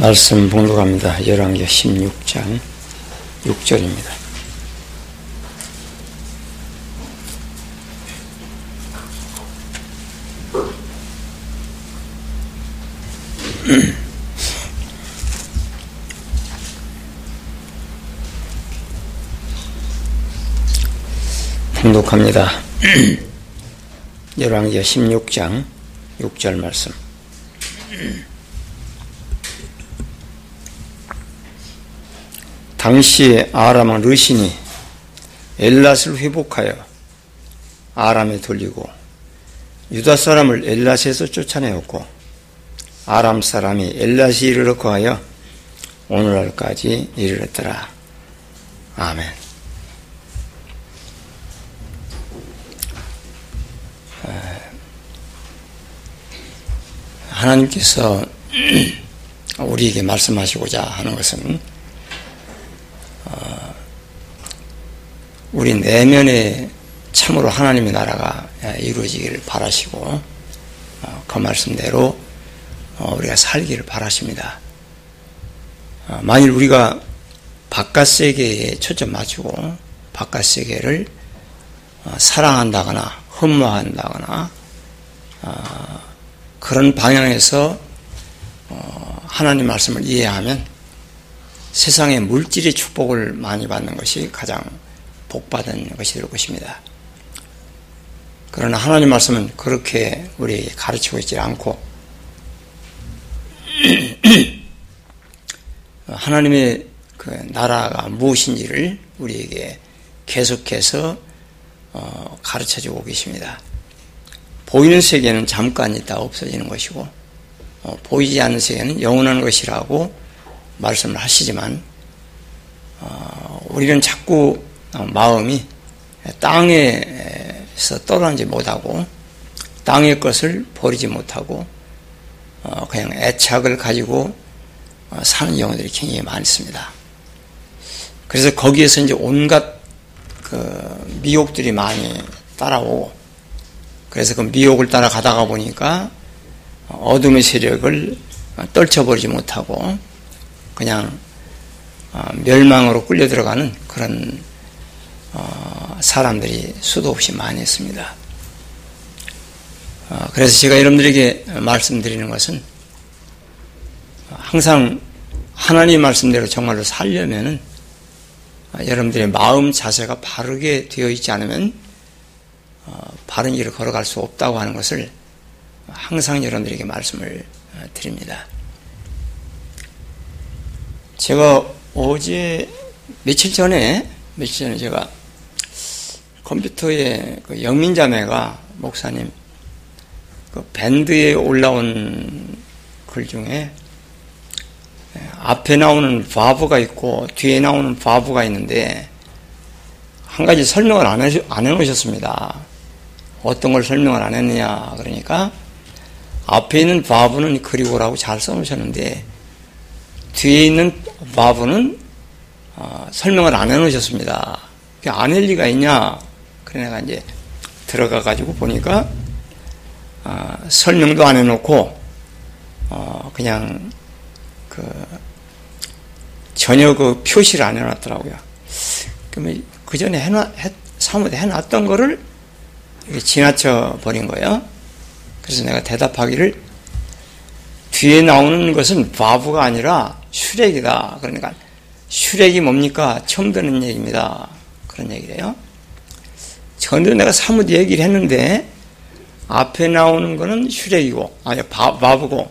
말씀 봉독합니다. 열왕기 16장 6절입니다. 봉독합니다. 열왕기 16장 6절 말씀. 당시에 아람 왕 르신이 엘랏을 회복하여 아람에 돌리고 유다 사람을 엘랏에서 쫓아내었고 아람 사람이 엘랏이 이르러 거하여 오늘날까지 이르렀더라. 아멘. 하나님께서 우리에게 말씀하시고자 하는 것은 우리 내면에 참으로 하나님의 나라가 이루어지기를 바라시고 어, 그 말씀대로 어, 우리가 살기를 바라십니다. 어, 만일 우리가 바깥 세계에 초점 맞추고 바깥 세계를 사랑한다거나 흠모한다거나 그런 방향에서 하나님 말씀을 이해하면 세상의 물질의 축복을 많이 받는 것이 가장 복받은 것이 될 것입니다. 그러나 하나님 말씀은 그렇게 우리에게 가르치고 있지 않고 하나님의 그 나라가 무엇인지를 우리에게 계속해서 어, 가르쳐 주고 계십니다. 보이는 세계는 잠깐 있다 없어지는 것이고 어, 보이지 않는 세계는 영원한 것이라고 말씀을 하시지만 어, 우리는 자꾸 마음이 땅에서 떠나지 못하고 땅의 것을 버리지 못하고 어, 그냥 애착을 가지고 어, 사는 경우들이 굉장히 많습니다. 그래서 거기에서 이제 온갖 그 미혹들이 많이 따라오고 그래서 그 미혹을 따라가다가 보니까 어둠의 세력을 떨쳐버리지 못하고 그냥 어, 멸망으로 끌려 들어가는 그런 어, 사람들이 수도 없이 많이 있습니다. 어, 그래서 제가 여러분들에게 말씀드리는 것은 항상 하나님 말씀대로 정말로 살려면은 여러분들의 마음 자세가 바르게 되어 있지 않으면 바른 길을 걸어갈 수 없다고 하는 것을 항상 여러분들에게 말씀을 드립니다. 제가 어제 며칠 전에 며칠 전에 제가 컴퓨터에 그 영민 자매가 목사님 그 밴드에 올라온 글 중에 앞에 나오는 바브가 있고 뒤에 나오는 바브가 있는데 한 가지 설명을 안, 해, 안 해놓으셨습니다. 어떤 걸 설명을 안 했느냐 그러니까 앞에 있는 바브는 그리고라고 잘 써놓으셨는데 뒤에 있는 바브는 어, 설명을 안 해놓으셨습니다. 안 할 리가 있냐? 그래 내가 이제 들어가 가지고 보니까 어, 설명도 안 해놓고 어, 그냥 그 전혀 그 표시를 안 해놨더라고요. 그러면 그 전에 해놔 사무대 해놨던 거를 지나쳐 버린 거예요. 그래서 내가 대답하기를 뒤에 나오는 것은 바보가 아니라 슈렉이다. 그러니까 슈렉이 뭡니까? 처음 듣는 얘기입니다. 그런 얘기래요. 전에도 내가 사뭇 얘기를 했는데 앞에 나오는 거는 슈렉이고 아니 바브고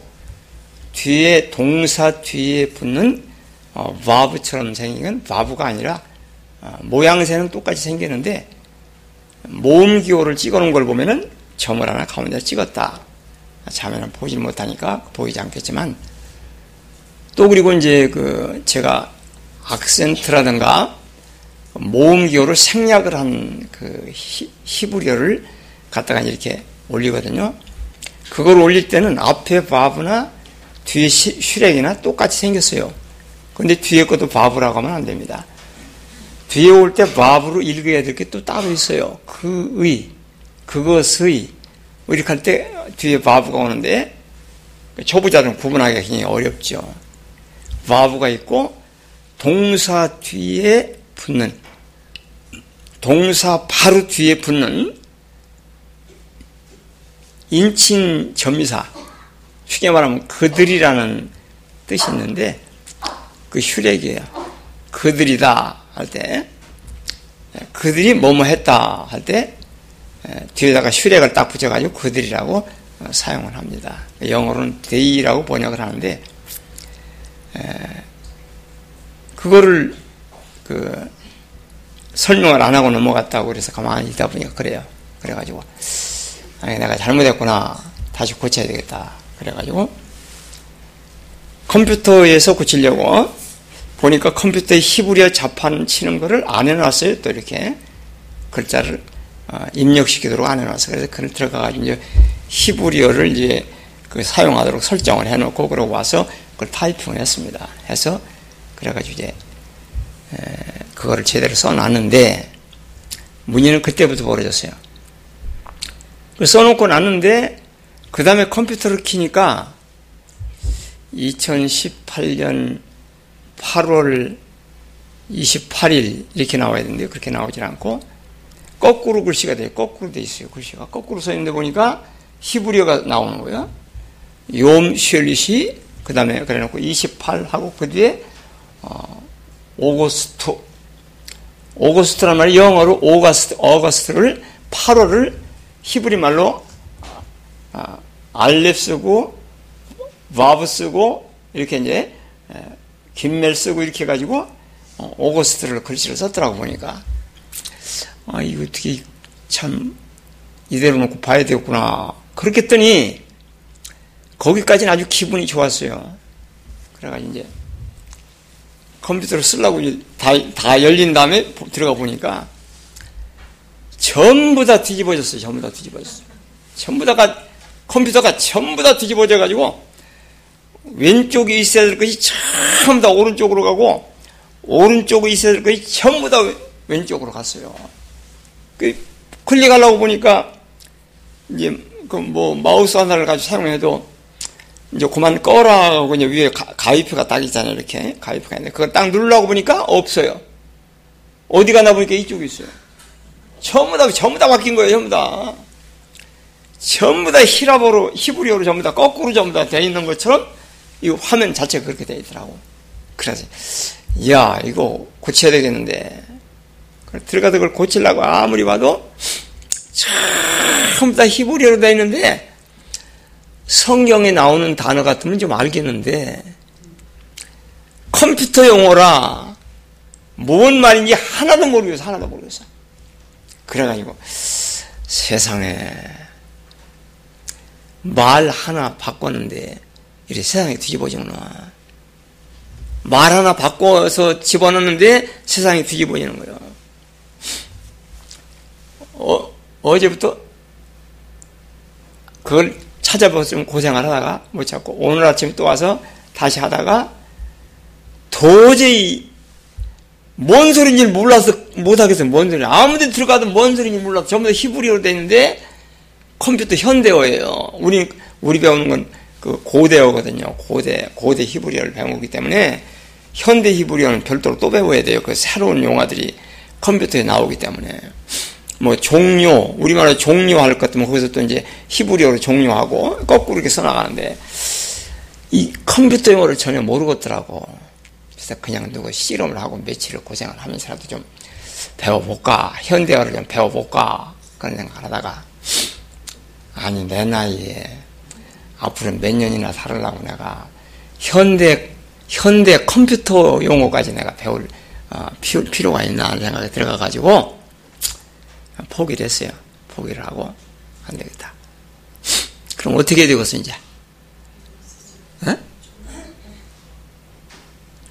뒤에 동사 뒤에 붙는 어, 바브처럼 생긴 건 바브가 아니라 어, 모양새는 똑같이 생기는데 모음 기호를 찍어놓은 걸 보면은 점을 하나 가운데 찍었다. 자면은 보지 못하니까 보이지 않겠지만 또 그리고 이제 그 제가 악센트라든가 모음 기호를 생략을 한 그 히브리어를 갖다가 이렇게 올리거든요. 그걸 올릴 때는 앞에 바브나 뒤에 슈렉이나 똑같이 생겼어요. 근데 뒤에 것도 바브라고 하면 안 됩니다. 뒤에 올 때 바브로 읽어야 될 게 또 따로 있어요. 그의, 그것의. 뭐 이렇게 할 때 뒤에 바브가 오는데 초보자들은 구분하기가 굉장히 어렵죠. verb가 있고 동사 뒤에 붙는 동사 바로 뒤에 붙는 인칭 점사 쉽게 말하면 그들이라는 뜻이 있는데 그 휴렉이에요. 그들이다 할 때 그들이 뭐뭐 했다 할 때 뒤에다가 휴렉을 딱 붙여가지고 그들이라고 사용을 합니다. 영어로는 they라고 번역을 하는데 그거를 그 설명을 안 하고 넘어갔다고 그래서 가만히 있다 보니까 그래요. 그래가지고 아니 내가 잘못했구나 다시 고쳐야 되겠다. 그래가지고 컴퓨터에서 고치려고 보니까 컴퓨터에 히브리어 자판 치는 거를 안 해놨어요. 또 이렇게 글자를 어, 입력시키도록 안 해놨어요. 그래서 그걸 들어가가지고 이제 히브리어를 이제 그 사용하도록 설정을 해놓고 그러고 와서 그걸 타이핑을 했습니다. 해서 그래가지고 이제 그거를 제대로 써놨는데 문제는 그때부터 벌어졌어요. 써놓고 났는데 그 다음에 컴퓨터를 키니까 2018년 8월 28일 이렇게 나와야 되는데 그렇게 나오질 않고 거꾸로 글씨가 돼요. 거꾸로 돼 있어요. 글씨가 거꾸로 써 있는데 보니까 히브리어가 나오는 거예요. יום שלישי 그 다음에 그래놓고 28하고 그 뒤에 어, August August란 말이 영어로 August August를 8월을 히브리 말로 아, אלף 쓰고 바브 쓰고 이렇게 이제 김멜 쓰고 이렇게 해가지고 어, 오거스트를 글씨를 썼더라고 보니까. 아 이거 어떻게 참 이대로 놓고 봐야 되겠구나. 그렇게 했더니 거기까지는 아주 기분이 좋았어요. 그래가지고 이제 컴퓨터를 쓰려고 다, 다 열린 다음에 들어가 보니까 전부 다 뒤집어졌어요. 전부 다 뒤집어졌어요. 전부 다가, 컴퓨터가 전부 다 뒤집어져 가지고, 왼쪽에 있어야 될 것이 전부 다 오른쪽으로 가고, 오른쪽에 있어야 될 것이 전부 다 왼쪽으로 갔어요. 그, 클릭하려고 보니까, 이제, 그 뭐, 마우스 하나를 가지고 사용해도, 이제 그만 꺼라 하고 이제 위에 가, 위표가딱 있잖아요. 이렇게. 가위표가 있는데, 그걸 딱 누르려고 보니까 없어요. 어디 가나 보니까 이쪽에 있어요. 전부 다, 전부 다 바뀐 거예요, 전부 다. 전부 다 히라보로, 히브리어로 전부 다 거꾸로 전부 다 돼 있는 것처럼 이 화면 자체가 그렇게 돼 있더라고. 그래서, 야 이거 고쳐야 되겠는데. 들어가서 그걸 고치려고 아무리 봐도 전부 다 히브리어로 돼 있는데 성경에 나오는 단어 같으면 좀 알겠는데 컴퓨터 용어라 뭔 말인지 하나도 모르겠어 하나도 모르겠어 그래가지고 세상에 말 하나 바꿨는데 이렇게 세상에 뒤집어지구나. 말 하나 바꿔서 집어넣는데 세상이 뒤집어지는 거예요. 어, 어제부터 그걸 찾아보면 고생을 하다가 못 찾고 오늘 아침에 또 와서 다시 하다가 도저히 뭔 소리인지 몰라서 못하겠어요. 뭔 소리. 아무 데 들어가도 뭔 소리인지 몰라서 전부 다 히브리어로 되어 있는데 컴퓨터 현대어예요. 우리, 우리 배우는 건 그 고대어거든요. 고대, 고대 히브리어를 배우기 때문에 현대 히브리어는 별도로 또 배워야 돼요. 그 새로운 용어들이 컴퓨터에 나오기 때문에. 뭐 종료, 우리말로 종료할 것 같으면 거기서 또 이제 히브리어로 종료하고 거꾸로 이렇게 써나가는데 이 컴퓨터 용어를 전혀 모르겠더라고. 그래서 그냥 누구 씨름을 하고 며칠을 고생을 하면서라도 좀 배워볼까 현대어를 좀 배워볼까 그런 생각을 하다가 아니 내 나이에 앞으로 몇 년이나 살으려고 내가 현대 현대 컴퓨터 용어까지 내가 배울 어, 필요가 있나 하는 생각이 들어가가지고 포기를 했어요. 포기를 하고 안 되겠다. 그럼 어떻게 되겠어 이제? 에?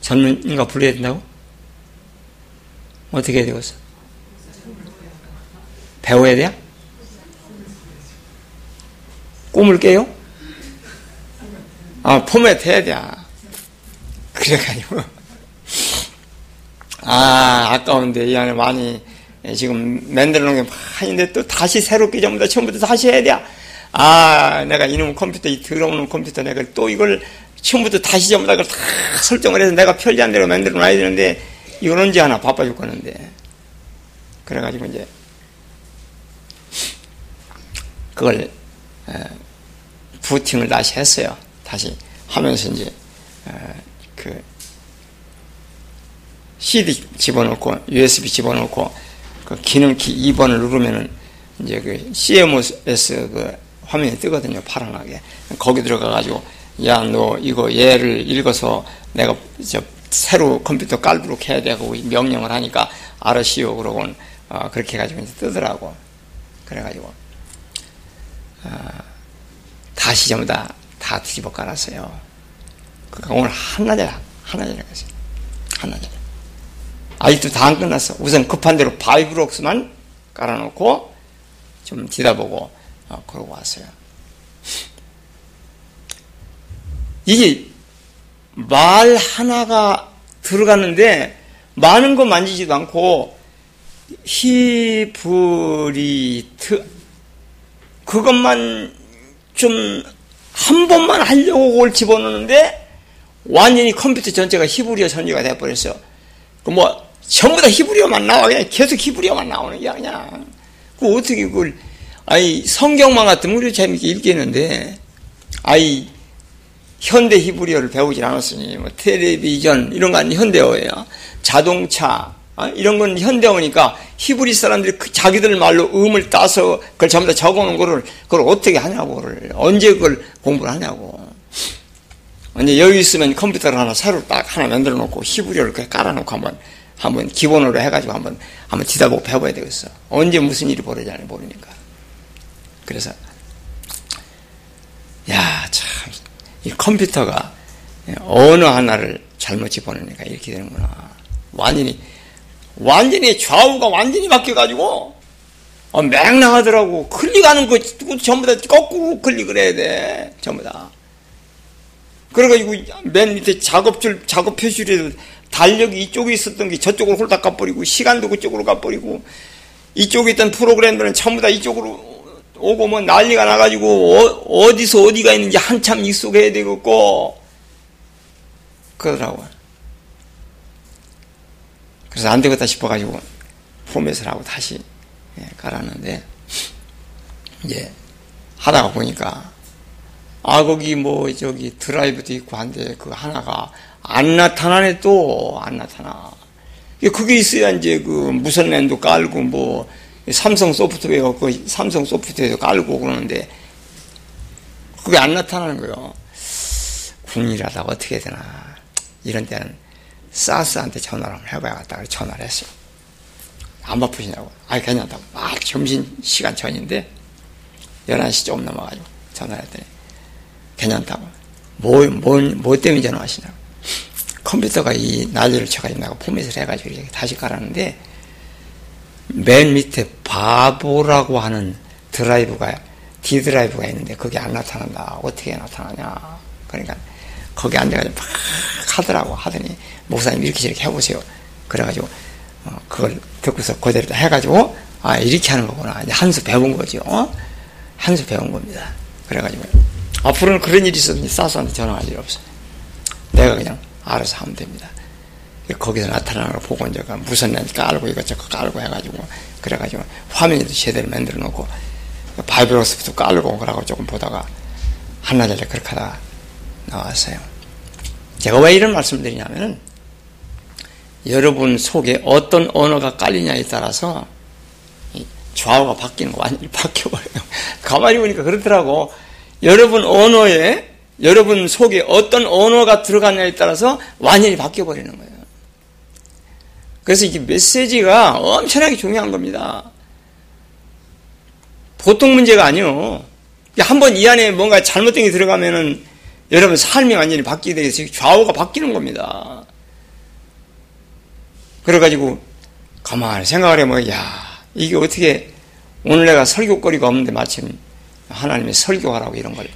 전문인가 불러야 된다고? 어떻게 해야 되겠어? 배워야 돼요? 꿈을 깨요? 아, 포맷 해야 돼. 그래가지고. 아, 아까운데 이 안에 많이 지금 만들어 놓은 게 많은데 또 다시 새롭게 전부 다 처음부터 다시 해야 돼. 아, 내가 이놈 컴퓨터, 이 더러운 컴퓨터 내가 또 이걸 처음부터 다시 전부 다 그걸 다 설정을 해서 내가 편리한 대로 만들어 놔야 되는데 이건 언제 하나 바빠 죽겠는데 그래가지고 이제 그걸 부팅을 다시 했어요. 다시 하면서 이제 그 CD 집어넣고 USB 집어넣고 그 기능키 2번을 누르면은 이제 그 CMOS 그 화면이 뜨거든요. 파란하게. 거기 들어가 가지고 야 너 이거 얘를 읽어서 내가 저 새로 컴퓨터 깔도록 해야 되고 명령을 하니까 알았시오 그러고는 어, 그렇게 해가지고 이제 뜨더라고. 그래가지고 어, 다시 전부 다, 다 뒤집어 깔았어요. 그러니까 오늘 한나절, 한나절 갔어요. 한나절. 아직도 다 안 끝났어. 우선 급한 대로 바이브록스만 깔아놓고 좀 뒤다보고 어, 그러고 왔어요. 이게 말 하나가 들어갔는데 많은 거 만지지도 않고 히브리트 그것만 좀 한 번만 하려고 그걸 집어넣는데 완전히 컴퓨터 전체가 히브리어 전제가 돼버렸어. 그뭐 전부 다 히브리어만 나와 그냥 계속 히브리어만 나오는 게 그냥 그 어떻게 그걸 아이 성경만 같으면 우리 재밌게 읽겠는데 아이 현대 히브리어를 배우질 않았으니 뭐 텔레비전 이런 건 현대어예요. 자동차 어? 이런 건 현대어니까 히브리 사람들이 그 자기들 말로 음을 따서 그걸 전부 다 적어놓은 거를 그걸 어떻게 하냐고 그걸 언제 그걸 공부를 하냐고. 언제 여기 있으면 컴퓨터를 하나 새로 딱 하나 만들어 놓고 히브리어를 깔아놓고 한번 한번 기본으로 해가지고 한번 한번 뒤다보고 배워야 되겠어. 언제 무슨 일이 벌어질지 모르니까. 그래서 야 참 이 컴퓨터가 어느 하나를 잘못 집어넣으니까 이렇게 되는구나. 완전히 완전히 좌우가 완전히 바뀌어가지고 어, 맹랑하더라고. 클릭하는 거 전부 다 거꾸로 클릭을 해야 돼. 전부 다. 그래가지고 맨 밑에 작업줄 작업 표시에도 달력이 이쪽에 있었던 게 저쪽으로 홀딱 가버리고 시간도 그쪽으로 가버리고 이쪽에 있던 프로그램들은 전부 다 이쪽으로 오고 뭐 난리가 나가지고 어, 디서 어디가 있는지 한참 익숙해야 되겠고 그러더라고요. 그래서 안 되겠다 싶어가지고 포맷을 하고 다시 예, 깔았는데 이제 하다가 보니까 아 거기 뭐 저기 드라이브도 있고 한데 그 하나가 안 나타나네 또 안 나타나. 그게 있어야 이제 그 무선 랜도 깔고 뭐 삼성 소프트웨어 그 삼성 소프트웨어 깔고 그러는데 그게 안 나타나는 거예요. 군이라다 어떻게 되나 이런 때는 사스한테 전화를 한번 해봐야겠다. 전화를 했어요. 안 바쁘시냐고. 아, 괜찮다고. 아, 점심 시간 전인데, 11시 조금 넘어가지고 전화를 했더니, 괜찮다고. 뭐, 뭐, 뭐 때문에 전화하시냐고. 컴퓨터가 이 난리를 쳐가지고 내가 포맷을 해가지고 다시 깔았는데, 맨 밑에 바보라고 하는 드라이브가, D 드라이브가 있는데, 그게 안 나타난다. 어떻게 나타나냐. 그러니까, 거기 앉아가지고 막 하더라고. 하더니, 목사님 이렇게 저렇게 해보세요. 그래가지고 어, 그걸 듣고서 그대로 해가지고 아 이렇게 하는 거구나. 이제 한 수 배운 거죠. 어? 한 수 배운 겁니다. 그래가지고 앞으로는 그런 일이 있어도 사수한테 전화할 일 없어요. 내가 그냥 알아서 하면 됩니다. 거기서 나타나는 이제 무슨 렌 깔고 이것저것 깔고 해가지고 그래가지고 화면에도 제대로 만들어 놓고 바이브로스부터 깔고 그러고 조금 보다가 하나절에 그렇게 하다가 나왔어요. 제가 왜 이런 말씀 드리냐면은 여러분 속에 어떤 언어가 깔리냐에 따라서 좌우가 바뀌는 거 완전히 바뀌어버려요. 가만히 보니까 그렇더라고. 여러분 언어에, 여러분 속에 어떤 언어가 들어갔냐에 따라서 완전히 바뀌어 버리는 거예요. 그래서 이게 메시지가 엄청나게 중요한 겁니다. 보통 문제가 아니요. 한 번 이 안에 뭔가 잘못된 게 들어가면은 여러분 삶이 완전히 바뀌게 되겠어요. 좌우가 바뀌는 겁니다. 그래가지고 가만히 생각을 해보면 야 이게 어떻게 오늘 내가 설교거리가 없는데 마침 하나님이 설교하라고 이런 걸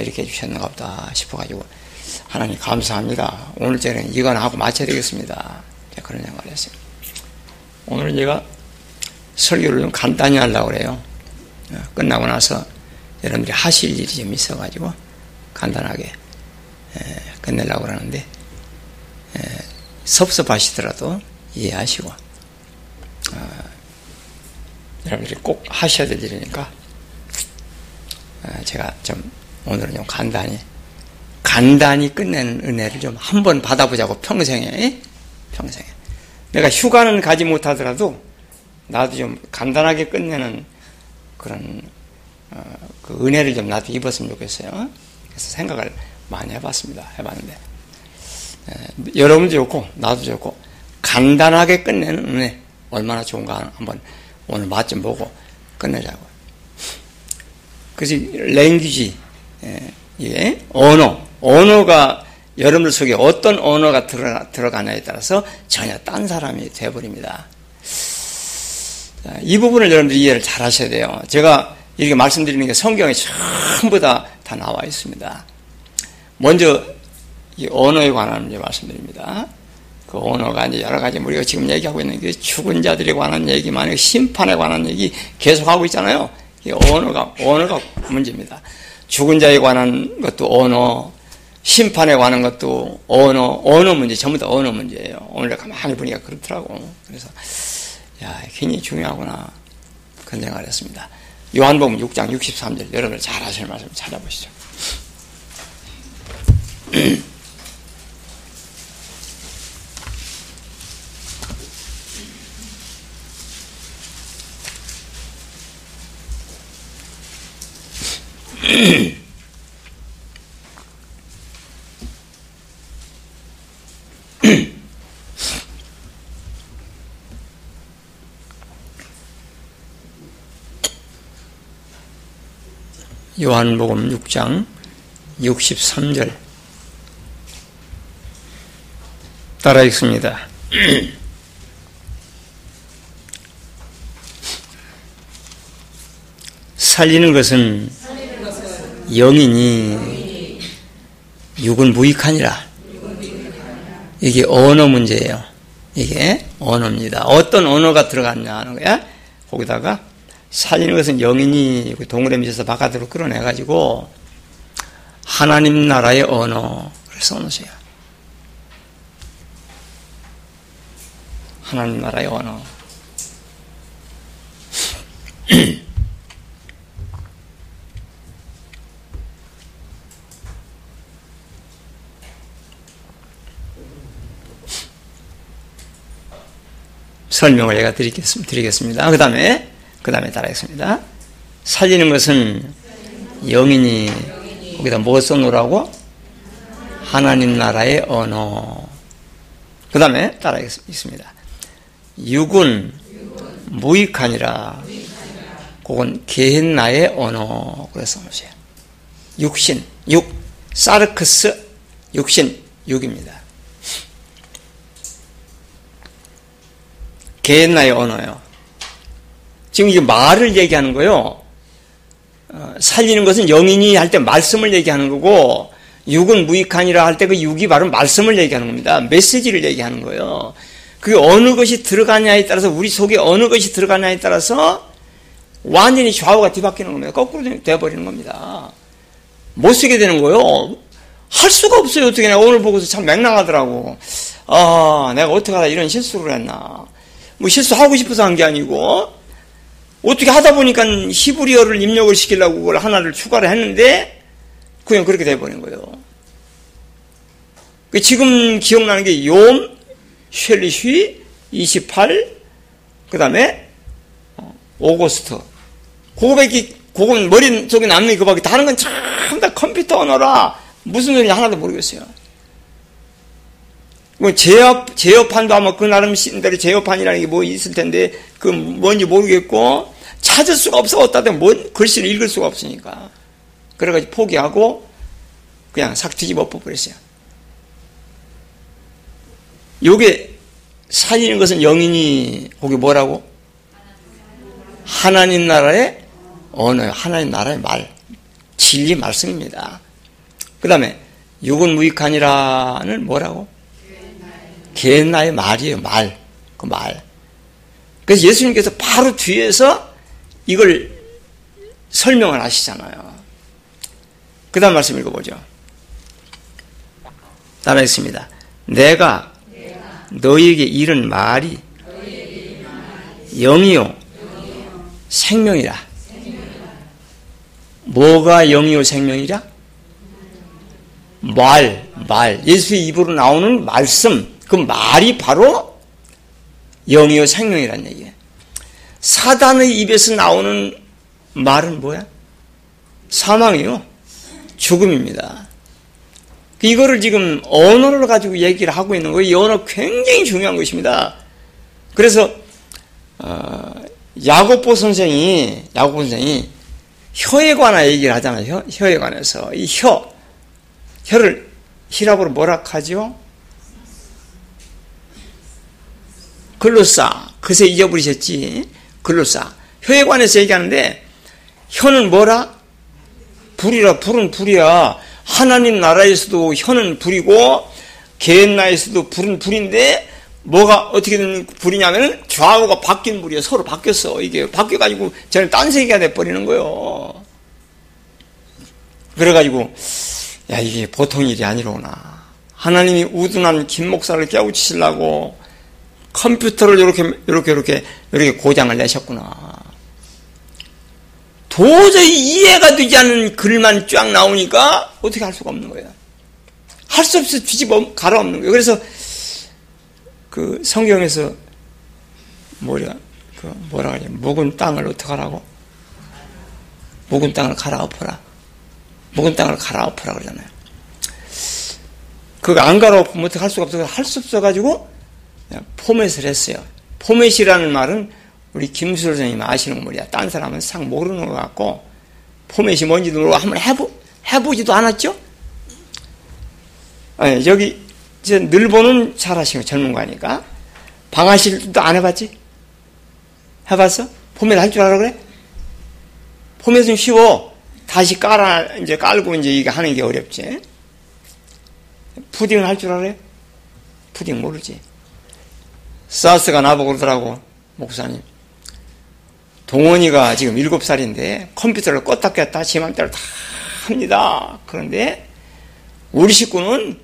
이렇게 해주셨는가 보다 싶어가지고 하나님 감사합니다. 오늘 저는 이건 하고 마쳐야 되겠습니다. 그런 생각을 했어요. 오늘 제가 설교를 좀 간단히 하려고 그래요. 어, 끝나고 나서 여러분들이 하실 일이 좀 있어가지고 간단하게 끝내려고 그러는데 에, 섭섭하시더라도 이해하시고 어, 여러분들이 꼭 하셔야 될 일이니까 어, 제가 좀 오늘은 좀 간단히 간단히 끝내는 은혜를 좀 한 번 받아보자고 평생에 평생에 내가 휴가는 가지 못하더라도 나도 좀 간단하게 끝내는 그런 어, 그 은혜를 좀 나도 입었으면 좋겠어요. 그래서 생각을 많이 해봤습니다. 해봤는데 에, 여러분도 좋고 나도 좋고 간단하게 끝내는 은혜 얼마나 좋은가 한번 오늘 맛 좀 보고 끝내자고. 그래서 랭귀지 예, 언어 언어가 여러분들 속에 어떤 언어가 들어가, 들어가냐에 따라서 전혀 딴 사람이 되어버립니다. 이 부분을 여러분들 이해를 잘 하셔야 돼요. 제가 이렇게 말씀드리는 게 성경에 전부 다, 다 나와 있습니다. 먼저, 이 언어에 관한 말씀드립니다. 그 언어가 이제 여러 가지 우리가 지금 얘기하고 있는 게 죽은 자들에 관한 얘기만 심판에 관한 얘기 계속 하고 있잖아요. 이 언어가, 언어가 문제입니다. 죽은 자에 관한 것도 언어, 심판에 관한 것도 언어, 언어 문제, 전부 다 언어 문제예요. 오늘 가만히 보니까 그렇더라고. 그래서, 야, 굉장히 중요하구나. 그런 생각을 했습니다. 요한복음 6장 63절, 여러분 잘 아시는 말씀 찾아보시죠. 요한복음 6장 63절 따라 읽습니다. 살리는 것은 영이니 육은 무익하니라. 이게 언어 문제예요. 이게 언어입니다. 어떤 언어가 들어갔냐 하는 거야. 거기다가 살리는 것은 영인이 동물에 미쳐서 바깥으로 끌어내가지고 하나님 나라의 언어 그래서 써놓으세요. 하나님 나라의 언어. 설명을 제가 드리겠습니다. 그 다음에, 그 다음에 따라하겠습니다. 살리는 것은 영인이, 거기다 뭐 써놓으라고? 하나님 나라의 언어. 그 다음에 따라하겠습니다. 육은 무익하니라. 그건 개나의 언어. 그래서. 육신, 육, 사르크스, 육신, 육입니다. 게나의 언어예요. 지금 이게 말을 얘기하는 거요. 어, 살리는 것은 영인이 할 때 말씀을 얘기하는 거고 육은 무익하니라 할 때 그 육이 바로 말씀을 얘기하는 겁니다. 메시지를 얘기하는 거예요. 그게 어느 것이 들어가냐에 따라서 우리 속에 어느 것이 들어가냐에 따라서 완전히 좌우가 뒤바뀌는 겁니다. 거꾸로 되어버리는 겁니다. 못 쓰게 되는 거예요. 할 수가 없어요. 어떻게 내가 오늘 보고서 참 맹랑하더라고. 아, 내가 어떻게 하다 이런 실수를 했나. 뭐 실수하고 싶어서 한 게 아니고 어떻게 하다 보니까 히브리어를 입력을 시키려고 그걸 하나를 추가를 했는데 그냥 그렇게 돼버린 거예요. 그 지금 기억나는 게 יום, שלישי, 28, 그 다음에 어, August. 그거밖에, 그건 머릿속에 남는 그밖에 다른 건 참 다 컴퓨터 언어라. 무슨 소리인지 하나도 모르겠어요. 뭐 제협 제협판도 아마 그 나름 신대로 제협판이라는 게 뭐 있을 텐데 그 뭔지 모르겠고 찾을 수가 없어 어디다 대뭔 글씨를 읽을 수가 없으니까 그래가지고 포기하고 그냥 싹 뒤집어 버렸어요. 요게 살리는 것은 영인이 거기 뭐라고? 하나님 나라의 언어, 하나님 나라의 말, 진리 말씀입니다. 그 다음에 육은 무익하니라는 뭐라고? 개나의 말이에요, 말. 그 말. 그래서 예수님께서 바로 뒤에서 이걸 설명을 하시잖아요. 그 다음 말씀 읽어보죠. 따라했습니다. 내가 너에게 이른 말이 영이요 생명이라. 뭐가 영이요 생명이라? 말, 말. 예수의 입으로 나오는 말씀. 그 말이 바로 영이요 생명이란 얘기예요. 사단의 입에서 나오는 말은 뭐야? 사망이요. 죽음입니다. 이거를 지금 언어를 가지고 얘기를 하고 있는 거예요. 이 언어 굉장히 중요한 것입니다. 그래서 어, 야고보 선생이 야고보 선생이 혀에 관한 얘기를 하잖아요. 혀, 에 관해서 이 혀, 혀를 히라보로 뭐라 하죠? 글로싸. 그새 잊어버리셨지? 글로싸. 혀에 관해서 얘기하는데 혀는 뭐라? 불이라 불은 불이야. 하나님 나라에서도 혀는 불이고 개나에서도 불은 불인데 뭐가 어떻게 된 불이냐면 좌우가 바뀐 불이야. 서로 바뀌었어. 이게 바뀌어가지고 저는 딴 세계가 돼버리는 거예요. 그래가지고 야 이게 보통 일이 아니로구나. 하나님이 우둔한 김 목사를 깨우치시려고 컴퓨터를 이렇게 이렇게 이렇게 이렇게 고장을 내셨구나. 도저히 이해가 되지 않는 글만 쫙 나오니까 어떻게 할 수가 없는 거예요. 할 수 없이 뒤집어 갈아 없는 거예요. 그래서 그 성경에서 뭐냐 그 뭐라 그래 묵은 땅을 어떻게 하라고? 묵은 땅을 갈아엎어라. 묵은 땅을 갈아엎어라 그러잖아요. 그거 안 갈아엎으면 어떻게 할 수가 없어. 할수 없어가지고 포맷을 했어요. 포맷이라는 말은 우리 김수철 선생님 아시는 거야. 딴 사람은 상 모르는 것 같고 포맷이 뭔지도 모르고 한번 해보, 해보지도 않았죠? 아니, 여기 늘 보는 잘하시고 전문가니까 방아실도 안 해봤지? 해봤어? 포맷 할 줄 알아 그래? 포맷은 쉬워. 다시 깔아 이제 깔고 이제 이게 하는 게 어렵지. 푸딩을 할 줄 알아요? 푸딩 모르지. 사스가 나보고 그러더라고 목사님. 동원이가 지금 일곱 살인데 컴퓨터를 껐다 꼈다 지 맘대로 다 합니다. 그런데 우리 식구는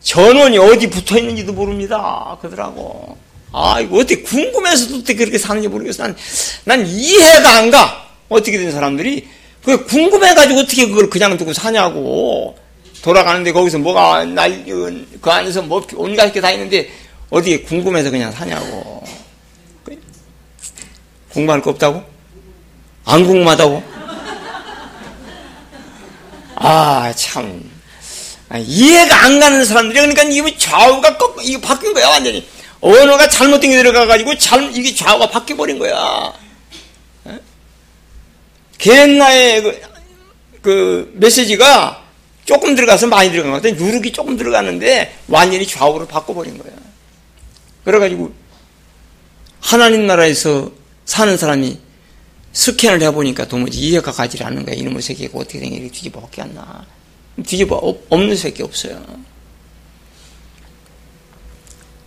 전원이 어디 붙어 있는지도 모릅니다. 그러더라고. 아, 이거 어떻게 궁금해서도 어떻게 그렇게 사는지 모르겠어. 난, 난 이해가 안 가. 어떻게 된 사람들이. 그 궁금해가지고 어떻게 그걸 그냥 두고 사냐고. 돌아가는데 거기서 뭐가 날, 그 안에서 뭐 온갖 게 다 있는데 어디에 궁금해서 그냥 사냐고. 궁금할 거 없다고? 안 궁금하다고? 아, 참. 아, 이해가 안 가는 사람들이 그러니까 이게 좌우가 꺾, 이게 바뀐 거야, 완전히. 언어가 잘못된 게 들어가가지고 잘, 이게 좌우가 바뀌어버린 거야. 게나의 그, 그, 메시지가 조금 들어가서 많이 들어간 것 같아. 누르기 조금 들어갔는데 완전히 좌우로 바꿔버린 거야. 그래가지고 하나님 나라에서 사는 사람이 스캔을 해보니까 도무지 이해가 가지 않는 거야. 이놈의 세계가 어떻게 된게 뒤집어 밖에 안 나. 뒤집어 없는 새끼 없어요.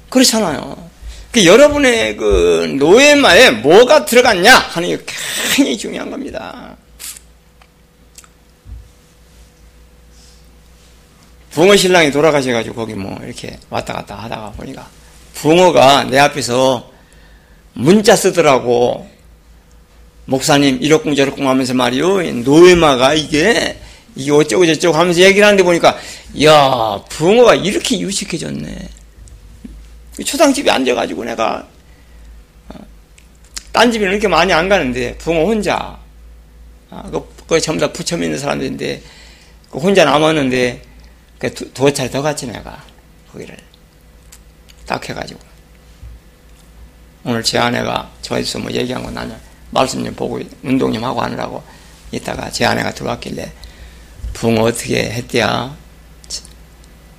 그렇잖아요. 그 여러분의 그 노예마에 뭐가 들어갔냐 하는 게 굉장히 중요한 겁니다. 붕어 신랑이 돌아가셔가지고 거기 뭐 이렇게 왔다 갔다 하다가 보니까 붕어가 내 앞에서 문자 쓰더라고. 목사님 이렇쿵 저렇쿵 하면서 말이요 노예마가 이게 이게 어쩌고 저쩌고 하면서 얘기를 하는데 보니까 야 붕어가 이렇게 유식해졌네. 초상집에 앉아가지고 내가 어, 딴 집에는 이렇게 많이 안 가는데 붕어 혼자 아, 그, 그 전부 다 부처 믿는 사람들인데 그 혼자 남았는데 그 두, 두 차례 더 갔지 내가 거기를 딱 해가지고 오늘 제 아내가 저에서 뭐 얘기한 건 나는 말씀 좀 보고 운동 좀 하고 하느라고 이따가 제 아내가 들어왔길래 붕어 어떻게 했대야?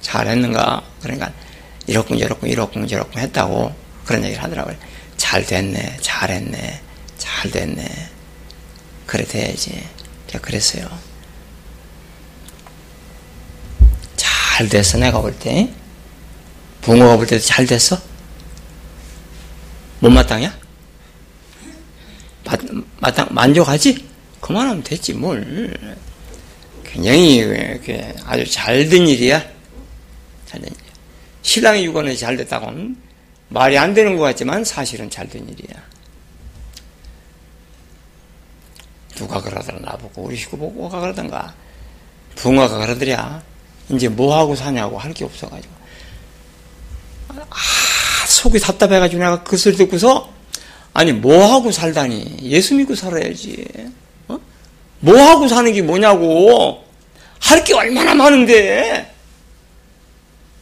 잘했는가? 그러니까 이렇군 저렇군 이렇군 저렇군 했다고 그런 얘기를 하더라고요. 잘 됐네, 잘했네, 잘 됐네. 그래 돼야지. 제가 그랬어요. 잘 됐어 내가 볼 때. 붕어가 볼 때도 잘 됐어? 못마땅이야? 마땅, 만족하지? 그만하면 됐지 뭘. 굉장히 아주 잘 된 일이야. 잘 된 일이야. 신랑이 유언이 잘 됐다고는 말이 안 되는 것 같지만 사실은 잘 된 일이야. 누가 그러더라 나보고 우리 식구 보고 뭐가 그러던가 붕어가 그러더랴 이제 뭐하고 사냐고 할 게 없어가지고 아 속이 답답해가지고 내가 그 소리 듣고서 아니 뭐하고 살다니 예수 믿고 살아야지 어? 뭐하고 사는 게 뭐냐고 할 게 얼마나 많은데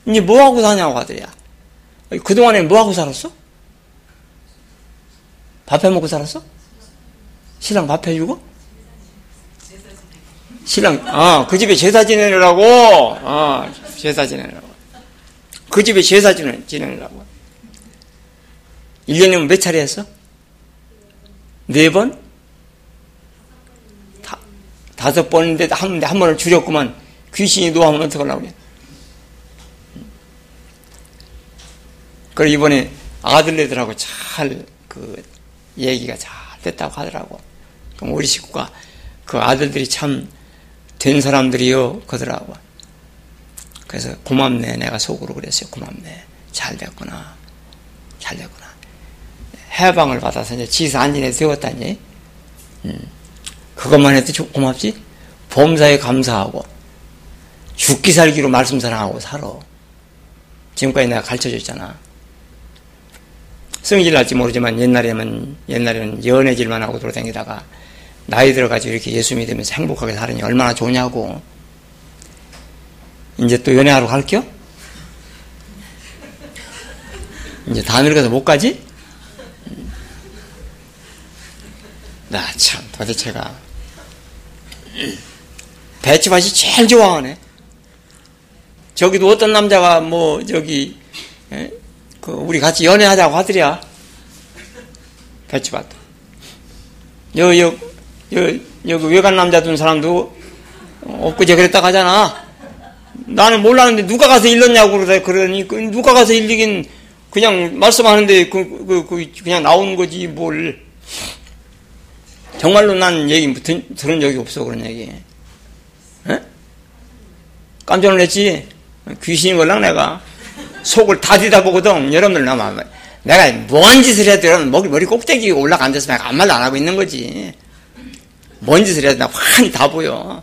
이제 뭐하고 사냐고 하더랴 그동안에 뭐하고 살았어? 밥 해먹고 살았어? 신랑 밥 해주고? 신랑, 아, 그 집에 제사 지내느라고, 아, 제사 지내느라고. 그 집에 제사 지내, 지내느라고. 1년이면 몇 차례 했어? 네 번? 다, 다섯 번인데 한, 한 번을 줄였구만. 귀신이 노하면 어떡하려고 그래. 그리고 이번에 아들네들하고 잘, 그, 얘기가 잘 됐다고 하더라고. 그럼 우리 식구가 그 아들들이 참 된 사람들이요 그러더라고. 그래서 고맙네 내가 속으로 그랬어요. 고맙네 잘 됐구나 잘 됐구나. 해방을 받아서 이제 지사 안진에 세웠다니. 음. 그것만 해도 고맙지. 범사에 감사하고 죽기 살기로 말씀 사랑하고 살아. 지금까지 내가 가르쳐 줬잖아. 성질 날지 모르지만 옛날에는 옛날에는 연애질만 하고 돌아다니다가 나이 들어가지고 이렇게 예수 믿으면서 행복하게 살으니 얼마나 좋냐고. 이제 또 연애하러 갈겨? 이제 다 늙어서 못 가지? 나 참 도대체가 배치밭이 제일 좋아하네. 저기도 어떤 남자가 뭐 저기 에? 그 우리 같이 연애하자고 하더랴. 배치밭. 여, 여, 여, 여기 외간 남자 둔 사람도 엊그제 그랬다 하잖아. 나는 몰랐는데 누가 가서 일렀냐고 그러다 그러니 그 누가 가서 일리긴 그냥 말씀하는데 그, 그, 그 그냥 나오는 거지 뭘. 정말로 난 얘기 들, 들은 적이 없어 그런 얘기. 에? 깜짝 놀랐지? 귀신인 걸랑 내가. 속을 다 뒤다보거든. 여러분들 나만 내가 뭔 짓을 해도 여러분 머리, 머리 꼭대기 올라가 앉아서 내가 아무 말도 안 하고 있는 거지. 뭔 짓을 해도 나 환히 다 보여.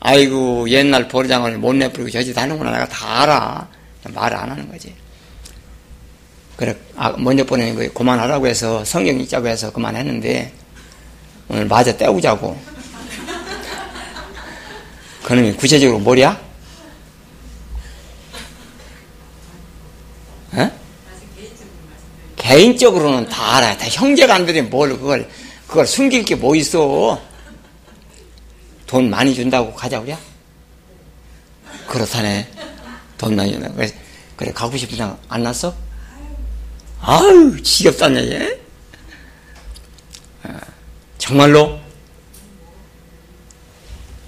아이고 옛날 보리장을 못 내버리고 저짓 하는구나 내가 다 알아. 말을 안 하는 거지. 그래 아, 먼저 보내는 거 그만하라고 해서 성경 읽자고 해서 그만했는데 오늘 맞아 떼우자고. 그놈이 구체적으로 뭐냐? 어? 개인적으로는 다 알아요. 다 형제간들이 뭘 그걸 그걸 숨길 게 뭐 있어? 돈 많이 준다고 가자 그래? 그렇다네. 돈 많이 준다. 그래, 그래 가고 싶으면 안 났어? 아유 지겹다네 얘. 어, 정말로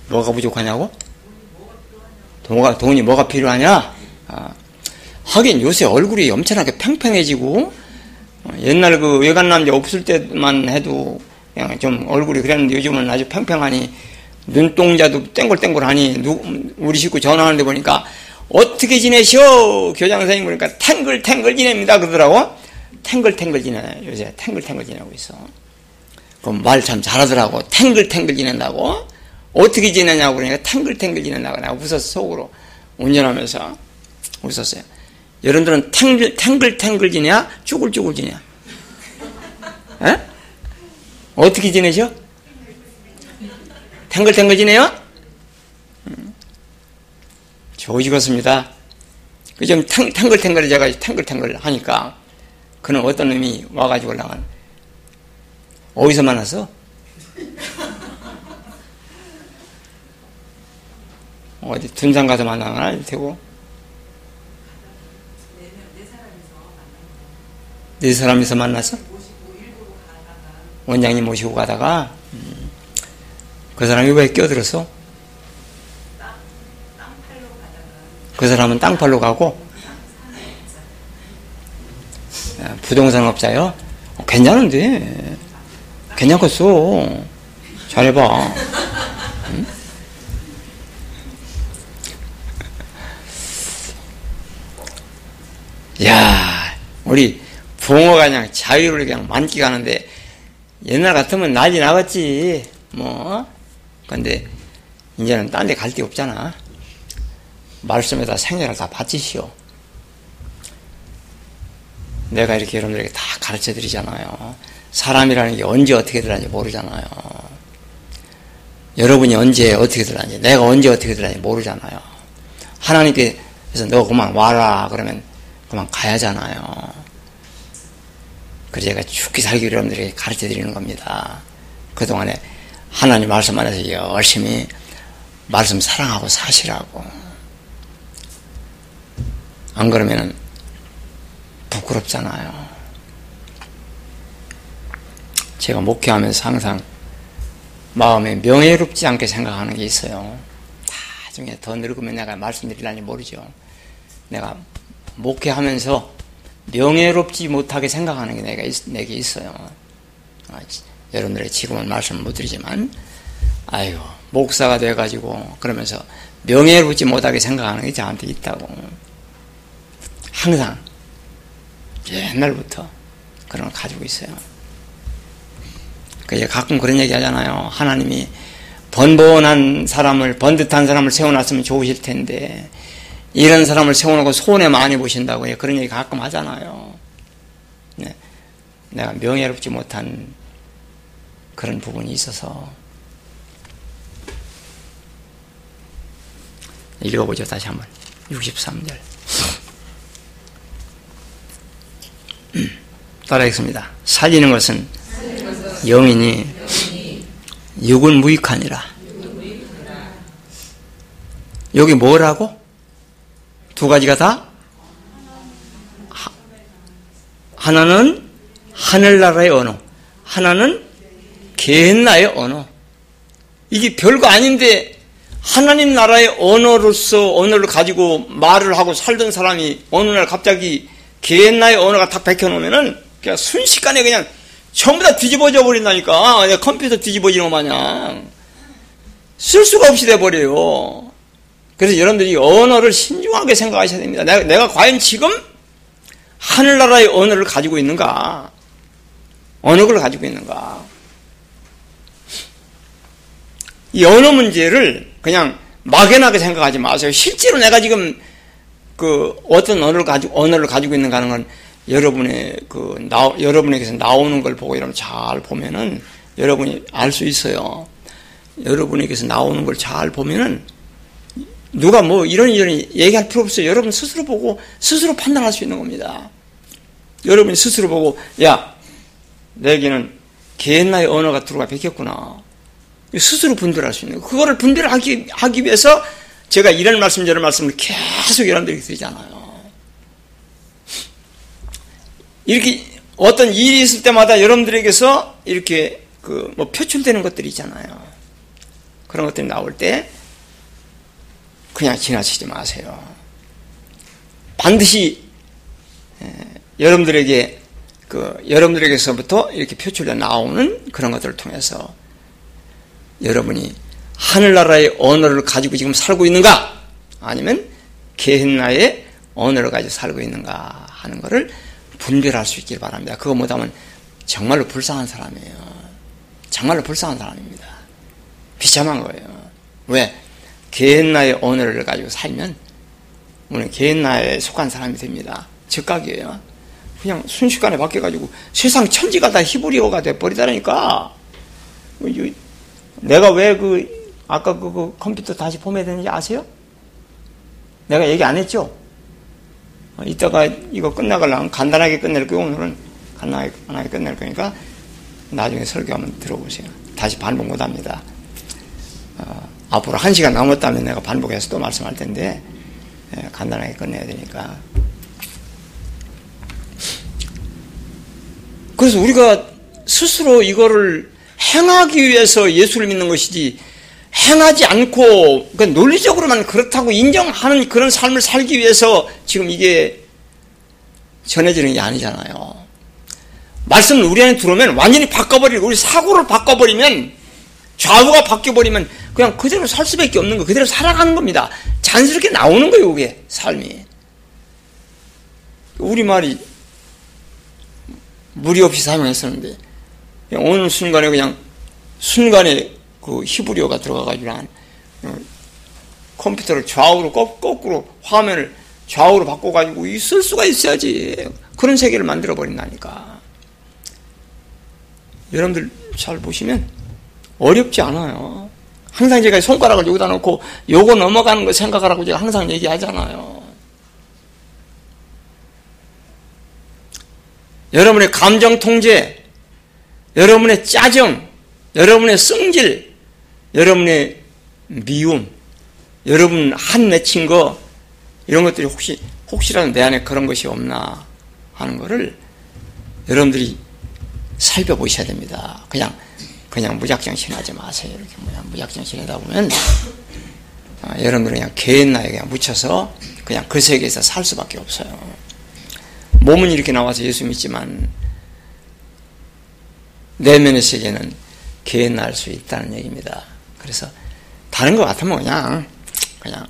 뭐가 부족하냐고? 돈가 돈이 뭐가 필요하냐? 아, 하긴 요새 얼굴이 엄청나게 팽팽해지고 어, 옛날 그 외간 남자 없을 때만 해도 그냥 좀 얼굴이 그랬는데 요즘은 아주 팽팽하니 눈동자도 땡글땡글하니 우리 식구 전화하는데 보니까 어떻게 지내셔 교장 선생님 보니까 탱글탱글 지냅니다 그러더라고 탱글탱글 지내 요새 탱글탱글 지내고 있어 그럼 말 참 잘하더라고 탱글탱글 지낸다고 어떻게 지내냐고 그러니까 탱글탱글 지낸다고 내가 웃었어 속으로 운전하면서 웃었어요 여러분들은 탱글, 탱글탱글 지냐? 쭈글쭈글 지냐? 에? 어떻게 지내셔? 탱글탱글 지내요? 음. 좋으시겠습니다. 그좀 탱글탱글 제가 탱글탱글 하니까 그는 어떤 놈이 와가지고 나간 어디서 만났어? 어디 둔산 가서 만나거나 되고 네 사람이서 만나서 원장님 모시고 가다가 음, 그 사람이 왜 끼어들었어? 그 사람은 땅팔로 가고 부동산 업자요? 어, 괜찮은데 괜찮겠어 잘해봐 응? 우리 부모가 그냥 자유를 그냥 만끽하는데 옛날 같으면 난리 나갔지. 뭐. 근데 이제는 딴 데 갈 데 없잖아. 말씀에다 생애를 다 바치시오. 내가 이렇게 여러분들에게 다 가르쳐 드리잖아요. 사람이라는 게 언제 어떻게 들어는지 모르잖아요. 여러분이 언제 어떻게 들어는지, 내가 언제 어떻게 들어는지 모르잖아요. 하나님께서 너 그만 와라 그러면 그만 가야잖아요. 그래서 제가 죽기 살기 여러분들에게 가르쳐 드리는 겁니다. 그동안에 하나님 말씀 안에서 열심히 말씀 사랑하고 사시라고. 안 그러면은 부끄럽잖아요. 제가 목회하면서 항상 마음에 명예롭지 않게 생각하는 게 있어요. 나중에 더 늙으면 내가 말씀드리려니 모르죠. 내가 목회하면서 명예롭지 못하게 생각하는 게 내가 있, 내게 있어요. 아, 여러분들의 지금은 말씀 못 드리지만, 아유, 목사가 돼가지고, 그러면서 명예롭지 못하게 생각하는 게 저한테 있다고. 항상, 옛날부터 그런 걸 가지고 있어요. 그 가끔 그런 얘기 하잖아요. 하나님이 번번한 사람을, 번듯한 사람을 세워놨으면 좋으실 텐데, 이런 사람을 세워놓고 손해 많이 보신다고 그런 얘기 가끔 하잖아요. 네. 내가 명예롭지 못한 그런 부분이 있어서 읽어보죠 다시 한번. 63절. 따라하겠습니다. 살리는 것은 영이니 육은 무익하니라. 여기 뭐라고? 두 가지가 다? 하나는 하늘나라의 언어, 하나는 개나의 언어. 이게 별거 아닌데 하나님 나라의 언어로서 언어를 가지고 말을 하고 살던 사람이 어느 날 갑자기 개나의 언어가 딱 베껴놓으면은 그냥 순식간에 그냥 전부 다 뒤집어져 버린다니까. 컴퓨터 뒤집어지는 것 마냥. 쓸 수가 없이 돼버려요. 그래서 여러분들이 언어를 신중하게 생각하셔야 됩니다. 내가, 내가 과연 지금 하늘나라의 언어를 가지고 있는가? 걸 가지고 있는가? 이 언어 문제를 그냥 막연하게 생각하지 마세요. 실제로 내가 지금 그 어떤 언어를 가지고 언어를 가지고 있는가 하는 건 여러분의 그 나, 여러분에게서 나오는 걸 보고 여러분 잘 보면은 여러분이 알 수 있어요. 여러분에게서 나오는 걸 잘 보면은 누가 뭐 이런 이런 얘기할 필요 없어요. 여러분 스스로 보고 스스로 판단할 수 있는 겁니다. 여러분이 스스로 보고 야 내게는 개나의 언어가 들어가 베꼈구나. 스스로 분별할 수 있는 거. 그거를 분별하기 하기 위해서 제가 이런 말씀 저런 말씀을 계속 여러분들에게 드리잖아요. 이렇게 어떤 일이 있을 때마다 여러분들에게서 이렇게 그 뭐 표출되는 것들이 있잖아요. 그런 것들이 나올 때 그냥 지나치지 마세요. 반드시 여러분들에게 그 여러분들에게서부터 이렇게 표출해 나오는 그런 것들을 통해서 여러분이 하늘나라의 언어를 가지고 지금 살고 있는가 아니면 개hen나의 언어를 가지고 살고 있는가 하는 것을 분별할 수 있길 바랍니다. 그거 못하면 정말로 불쌍한 사람이에요. 정말로 불쌍한 사람입니다. 비참한 거예요. 왜? 개나의 언어를 가지고 살면 우리는 개나에 속한 사람이 됩니다. 즉각이에요. 그냥 순식간에 바뀌어가지고 세상 천지가 다 히브리어가 돼버리다니까. 내가 왜 그 아까 그, 그 컴퓨터 다시 되는지 아세요? 내가 얘기 안 했죠? 어, 이따가 이거 끝나가려면 간단하게 끝낼 거예요. 오늘은 간단하게, 간단하게 끝낼 거니까 나중에 설교 한번 들어보세요. 다시 반복 못 합니다. 어, 앞으로 한 시간 남았다면 내가 반복해서 또 말씀할 텐데 예, 간단하게 끝내야 되니까. 그래서 우리가 스스로 이거를 행하기 위해서 예수를 믿는 것이지 행하지 않고 그 논리적으로만 그렇다고 인정하는 그런 삶을 살기 위해서 지금 이게 전해지는 게 아니잖아요. 말씀을 우리 안에 들어오면 완전히 바꿔버리고 우리 사고를 바꿔버리면 좌우가 바뀌어버리면 그냥 그대로 살 수밖에 없는 거, 그대로 살아가는 겁니다. 자연스럽게 나오는 거예요, 그게 삶이. 우리 말이 무리 없이 사용했었는데 어느 순간에 그냥 순간에 그 히브리어가 들어가가지고 한 어, 컴퓨터를 좌우로 거 꾸로 화면을 좌우로 바꿔가지고 있을 수가 있어야지. 그런 세계를 만들어 버린다니까. 여러분들 잘 보시면 어렵지 않아요. 항상 제가 손가락을 여기다 놓고 요거 넘어가는 거 생각하라고 제가 항상 얘기하잖아요. 여러분의 감정 통제 여러분의 짜증 여러분의 성질 여러분의 미움 여러분 한 맺힌 거 이런 것들이 혹시 혹시라도 내 안에 그런 것이 없나 하는 것을 여러분들이 살펴보셔야 됩니다. 그냥 그냥 무작정 신하지 마세요. 이렇게 그냥 무작정 신하다 보면 아, 여러분들은 그냥 개인 나에 그냥 묻혀서 그냥 그 세계에서 살 수밖에 없어요. 몸은 이렇게 나와서 예수 믿지만 내면의 세계는 개인날 수 있다는 얘기입니다. 그래서 다른 것 같으면 그냥 그냥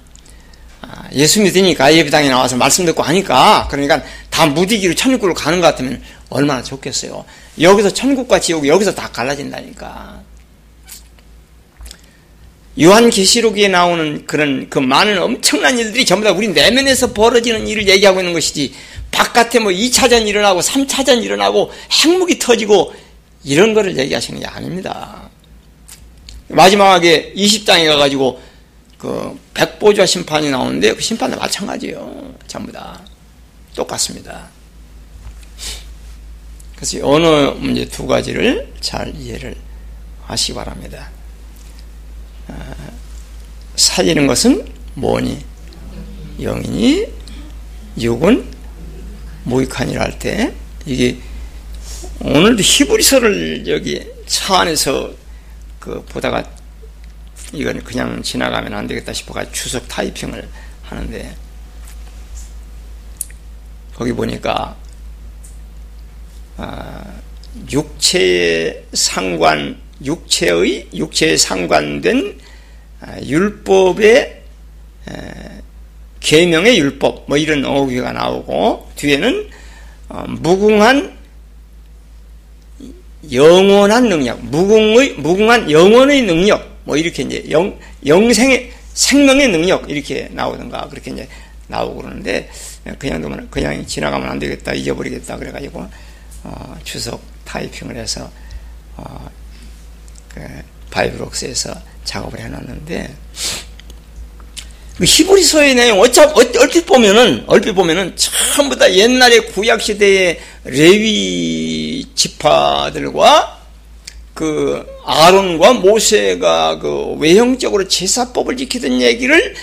아, 예수 믿으니까 예배당에 나와서 말씀 듣고 하니까 그러니까 다 무디기로 천국으로 가는 것 같으면 얼마나 좋겠어요. 여기서 천국과 지옥 여기서 다 갈라진다니까. 요한계시록에 나오는 그런 그 많은 엄청난 일들이 전부 다 우리 내면에서 벌어지는 일을 얘기하고 있는 것이지 바깥에 뭐 2차전 일어나고 3차전 일어나고 핵무기 터지고 이런 거를 얘기하시는 게 아닙니다. 마지막에 20장에 가가지고 그 백보좌 심판이 나오는데 그 심판도 마찬가지예요. 전부 다 똑같습니다. 그래서 어느 문제 두 가지를 잘 이해를 하시기 바랍니다. 아, 살리는 것은 뭐니? 영이니 육은 모익하니라 할 때 이게 오늘도 히브리서를 여기 차 안에서 그 보다가 이건 그냥 지나가면 안 되겠다 싶어가 추석 타이핑을 하는데 거기 보니까 아, 육체의 상관 육체의 육체에 상관된 아, 율법의 계명의 율법 뭐 이런 어휘가 나오고 뒤에는 어, 무궁한 영원한 능력, 무궁의 무궁한 영원의 능력. 뭐 이렇게 이제 영, 영생의 생명의 능력 이렇게 나오던가 그렇게 이제 나오고 그러는데 그냥 두면 그냥 지나가면 안 되겠다 잊어버리겠다 그래가지고 어, 추석 타이핑을 해서 어, 그 바이브록스에서 작업을 해놨는데 그 히브리서의 내용 어차 얼핏 보면은 얼핏 보면은 전부 다 옛날의 구약 시대의 레위 지파들과 그 아론과 모세가 그 외형적으로 제사법을 지키던 얘기를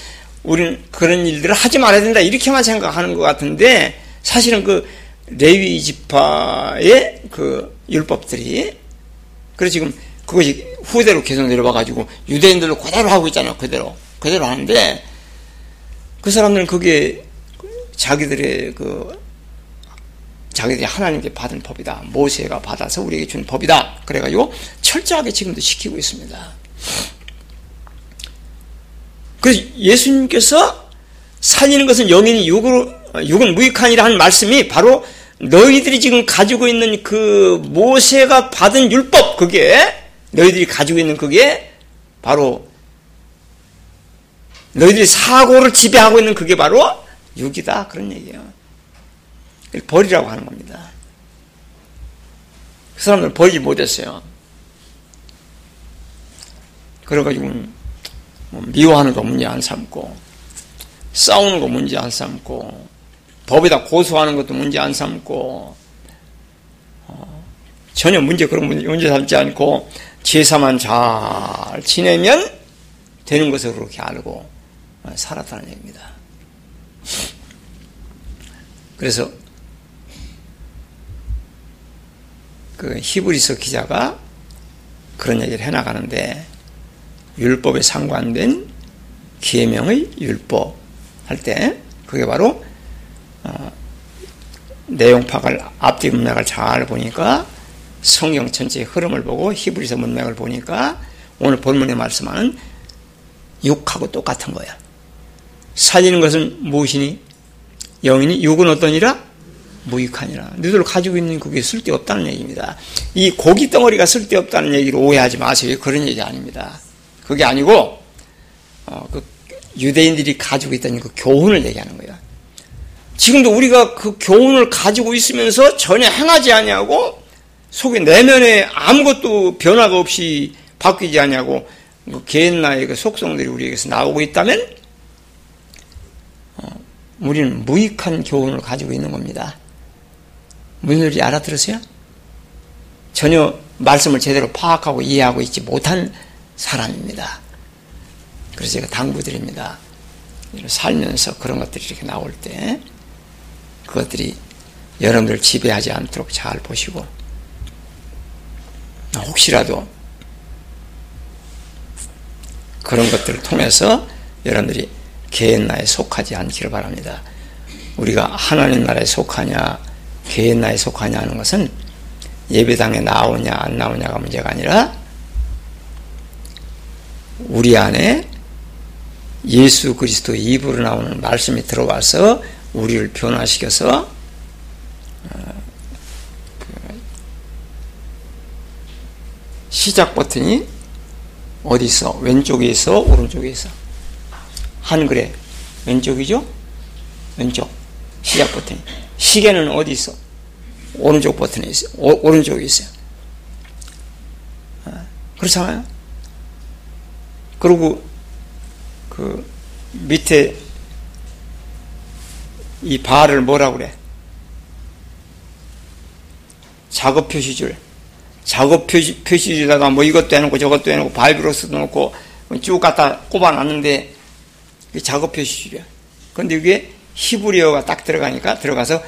우리는 그런 일들을 하지 말아야 된다 이렇게만 생각하는 것 같은데 사실은 그 레위 지파의 그 율법들이 그래서 지금 그것이 후대로 계속 내려와 가지고 유대인들로 그대로 하고 있잖아요. 그대로. 그대로 하는데 그 사람들은 그게 자기들의 그 자기들이 하나님께 받은 법이다. 모세가 받아서 우리에게 준 법이다. 그래가지고 철저하게 지금도 지키고 있습니다. 그래서 예수님께서 살리는 것은 영인이 육으로, 육은 무익하니라 는 말씀이 바로 너희들이 지금 가지고 있는 그 모세가 받은 율법, 그게, 너희들이 가지고 있는 그게 바로 너희들이 사고를 지배하고 있는 그게 바로 육이다. 그런 얘기예요. 버리라고 하는 겁니다. 그 사람들 버리지 못했어요. 그래가지고 뭐 미워하는 거 문제 안 삼고 싸우는 거 문제 안 삼고 법에다 고소하는 것도 문제 안 삼고 어, 전혀 문제 그런 문제, 문제 삼지 않고 제사만 잘 지내면 되는 것을 그렇게 알고 살았다는 얘기입니다. 그래서 그 히브리서 기자가 그런 얘기를 해나가는데 율법에 상관된 계명의 율법 할 때 그게 바로 어, 내용 파악을 앞뒤 문맥을 잘 보니까 성경 전체의 흐름을 보고 히브리서 문맥을 보니까 오늘 본문에 말씀하는 육하고 똑같은 거야. 살리는 것은 무엇이니? 영이니? 육은 어떠니라? 무익하니라. 너희들 가지고 있는 그게 쓸데없다는 얘기입니다. 이 고기 덩어리가 쓸데없다는 얘기를 오해하지 마세요. 그런 얘기 아닙니다. 그게 아니고 어, 그 유대인들이 가지고 있다는 그 교훈을 얘기하는 거예요. 지금도 우리가 그 교훈을 가지고 있으면서 전혀 행하지 아니하고 속에 내면에 아무것도 변화가 없이 바뀌지 아니하고 그 개인 나의 그 속성들이 우리에게서 나오고 있다면 어, 우리는 무익한 교훈을 가지고 있는 겁니다. 무슨 소리 알아들으세요? 전혀 말씀을 제대로 파악하고 이해하고 있지 못한 사람입니다. 그래서 제가 당부드립니다. 살면서 그런 것들이 이렇게 나올 때 그것들이 여러분들 지배하지 않도록 잘 보시고 혹시라도 그런 것들을 통해서 여러분들이 개인 나에 속하지 않기를 바랍니다. 우리가 하나님 나라에 속하냐 개인 나에 속하냐 하는 것은 예배당에 나오냐 안 나오냐가 문제가 아니라 우리 안에 예수 그리스도 입으로 나오는 말씀이 들어와서 우리를 변화시켜서 어, 그 시작 버튼이 어디 있어? 왼쪽에 있어? 오른쪽에 있어? 한글에 왼쪽이죠? 왼쪽 시작 버튼이 시계는 어디 있어? 오른쪽 버튼에 있어 오, 오른쪽에 있어요. 어, 그렇잖아요. 그리고 그 밑에 이 바를 뭐라 그래? 작업 표시줄. 작업 표시, 표시줄에다가 뭐 이것도 해놓고 저것도 해놓고 바이브러스도 놓고 쭉 갖다 꼽아놨는데 작업 표시줄이야. 근데 이게 히브리어가 딱 들어가니까 들어가서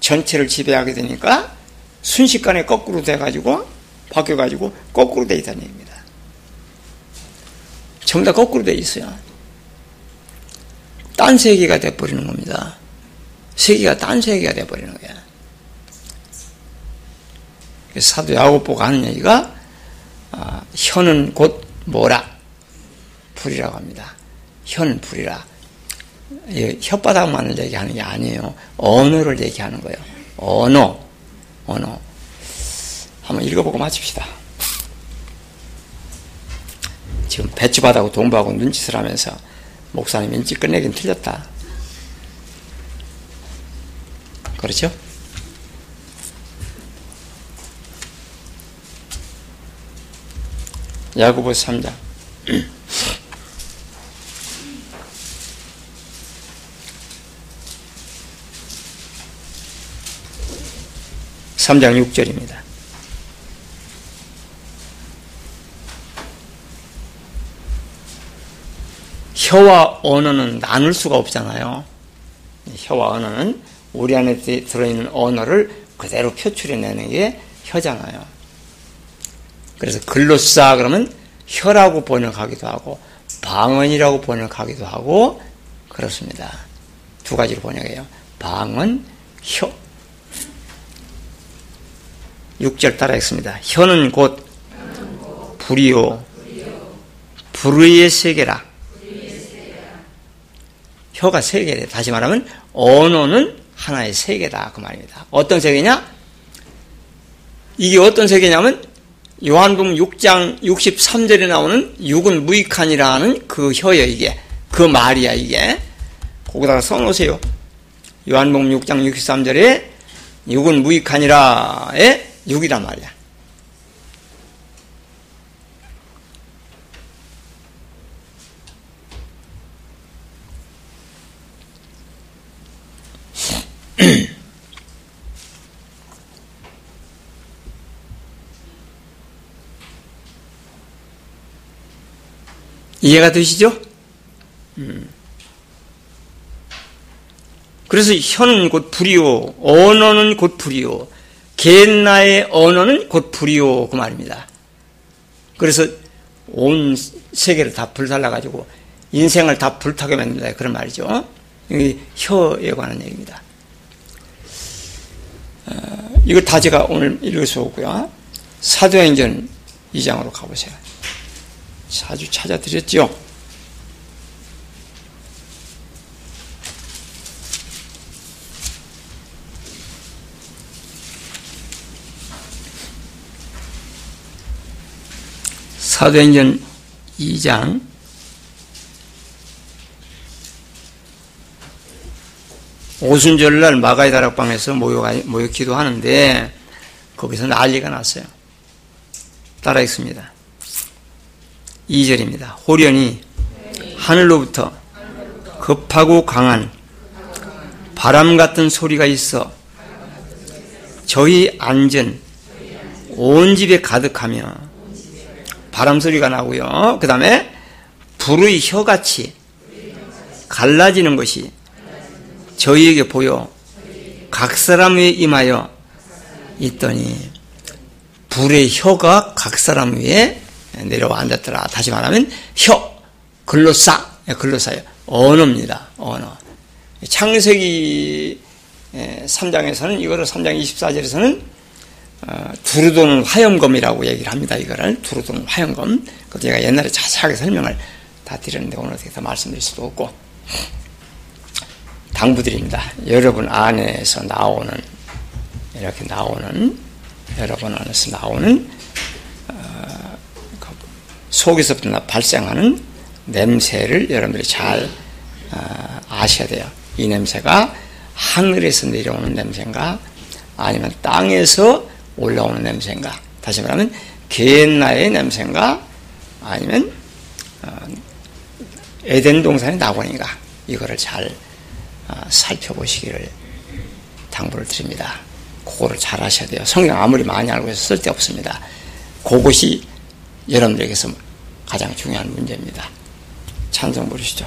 전체를 지배하게 되니까 순식간에 거꾸로 돼가지고 바뀌어가지고 거꾸로 돼 있다는 얘기입니다. 전부 다 거꾸로 돼 있어요. 딴 세계가 돼버리는 겁니다. 세계가 딴 세계가 돼버리는 거야. 사도 야고보가 하는 얘기가 아, 혀는 곧 뭐라 불이라고 합니다. 혀는 불이라. 혓바닥만을 얘기하는 게 아니에요. 언어를 얘기하는 거예요. 언어, 언어. 한번 읽어보고 마칩시다. 지금 배추받하고 동부하고 눈짓을 하면서 목사님 인지 끝내긴 틀렸다. 그렇죠? 야구보 3장 3장 6절입니다. 혀와 언어는 나눌 수가 없잖아요. 혀와 언어는 우리 안에 들어있는 언어를 그대로 표출해내는 게 혀잖아요. 그래서 글로싸 그러면 혀라고 번역하기도 하고 방언이라고 번역하기도 하고 그렇습니다. 두 가지로 번역해요. 방언, 혀. 6절 따라했습니다. 혀는 곧 불이요 불의의 세계라. 혀가 세계래 다시 말하면 언어는 하나의 세계다 그 말입니다. 어떤 세계냐? 이게 어떤 세계냐면 요한복음 6장 63절에 나오는 육은 무익한이라는 그 혀요 이게 그 말이야 이게 거기다가 써놓으세요. 요한복음 6장 63절에 육은 무익하니라에 6이란 말이야. 이해가 되시죠? 음. 그래서 혀는 곧 불이요, 언어는 곧 불이요, 겐나의 언어는 곧 불이요 그 말입니다. 그래서 온 세계를 다 불살라가지고 인생을 다 불타게 만든다 그런 말이죠. 이 혀에 관한 얘기입니다. 어, 이걸 다 제가 오늘 읽을 수 없고요. 사도행전 2장으로 가보세요. 자주 찾아드렸죠. 사도행전 2장 오순절날 마가의 다락방에서 모여, 모여 기도하는데 거기서 난리가 났어요. 따라 읽습니다. 2절입니다. 호련히 하늘로부터 급하고 강한 바람 같은 소리가 있어 저희 앉은 온 집에 가득하며 바람 소리가 나고요. 그 다음에 불의 혀같이 갈라지는 것이 저희에게 보여 각 사람 위에 임하여 있더니 불의 혀가 각 사람 위에 내려와 앉았더라. 다시 말하면 혀, 글로싸, 글로싸요. 언어입니다. 언어. 창세기 3장에서는 이거를 3장 24절에서는 어, 두루돈 화염검이라고 얘기를 합니다. 이거를 두루돈 화염검. 그 제가 옛날에 자세하게 설명을 다 드렸는데 오늘 다 말씀드릴 수도 없고 당부드립니다. 여러분 안에서 나오는 이렇게 나오는 여러분 안에서 나오는 어, 그 속에서부터 발생하는 냄새를 여러분들이 잘 어, 아셔야 돼요. 이 냄새가 하늘에서 내려오는 냄새인가 아니면 땅에서 올라오는 냄새인가 다시 말하면 개나의 냄새인가 아니면 어, 에덴 동산의 낙원인가 이거를 잘 살펴보시기를 당부를 드립니다. 그거를 잘 하셔야 돼요. 성경 아무리 많이 알고 해서 쓸데없습니다. 그것이 여러분들에게서 가장 중요한 문제입니다. 찬성 부르시죠.